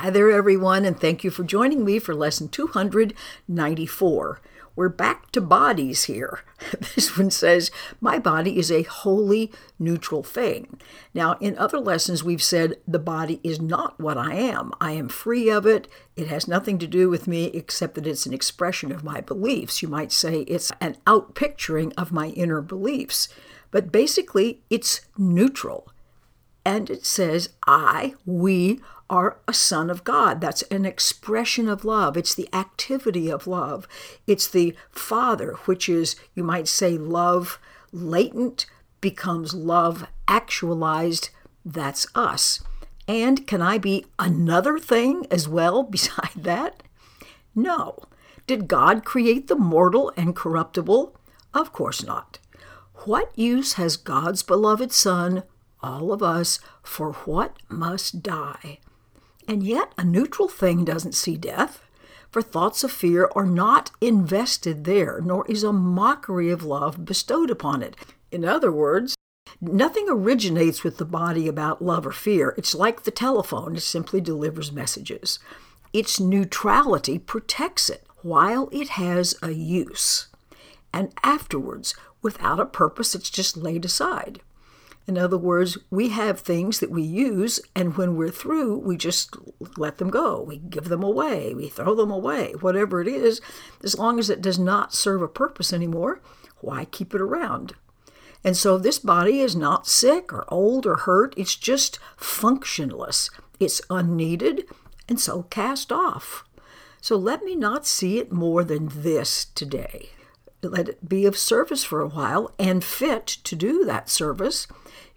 Hi there, everyone, and thank you for joining me for lesson 294. We're back to bodies here. This one says, My body is a wholly neutral thing. Now, in other lessons, we've said the body is not what I am. I am free of it. It has nothing to do with me except that it's an expression of my beliefs. You might say it's an outpicturing of my inner beliefs. But basically, it's neutral. And it says, I, we, are a son of God. That's an expression of love. It's the activity of love. It's the Father, which is, you might say, love latent becomes love actualized. That's us. And can I be another thing as well beside that? No. Did God create the mortal and corruptible? Of course not. What use has God's beloved Son, all of us, for what must die? And yet, a neutral thing doesn't see death, for thoughts of fear are not invested there, nor is a mockery of love bestowed upon it. In other words, nothing originates with the body about love or fear. It's like the telephone, it simply delivers messages. Its neutrality protects it while it has a use. And afterwards, without a purpose, it's just laid aside. In other words, we have things that we use, and when we're through, we just let them go. We give them away. We throw them away. Whatever it is, as long as it does not serve a purpose anymore, why keep it around? And so this body is not sick or old or hurt. It's just functionless. It's unneeded and so cast off. So let me not see it more than this today. Let it be of service for a while and fit to do that service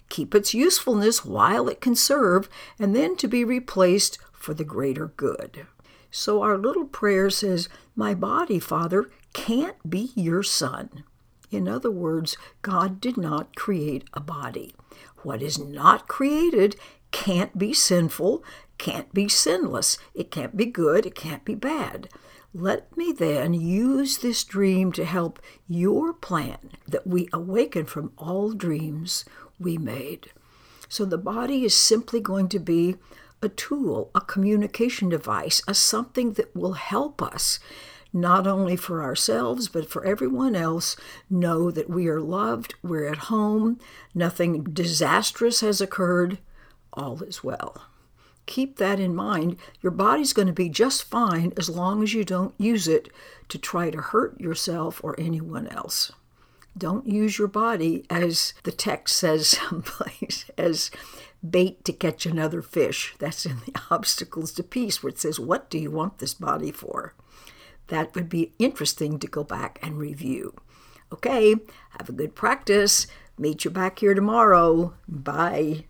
keep its usefulness while it can serve, and then to be replaced for the greater good. So our little prayer says, My body, Father, can't be your son. In other words, God did not create a body. What is not created can't be sinful, can't be sinless, it can't be good, it can't be bad. Let me then use this dream to help your plan that we awaken from all dreams we made. So the body is simply going to be a tool, a communication device, a something that will help us, not only for ourselves, but for everyone else, know that we are loved, we're at home, nothing disastrous has occurred, all is well. Keep that in mind. Your body's going to be just fine as long as you don't use it to try to hurt yourself or anyone else. Don't use your body, as the text says someplace, as bait to catch another fish. That's in the Obstacles to Peace, where it says, What do you want this body for? That would be interesting to go back and review. Okay, have a good practice. Meet you back here tomorrow. Bye.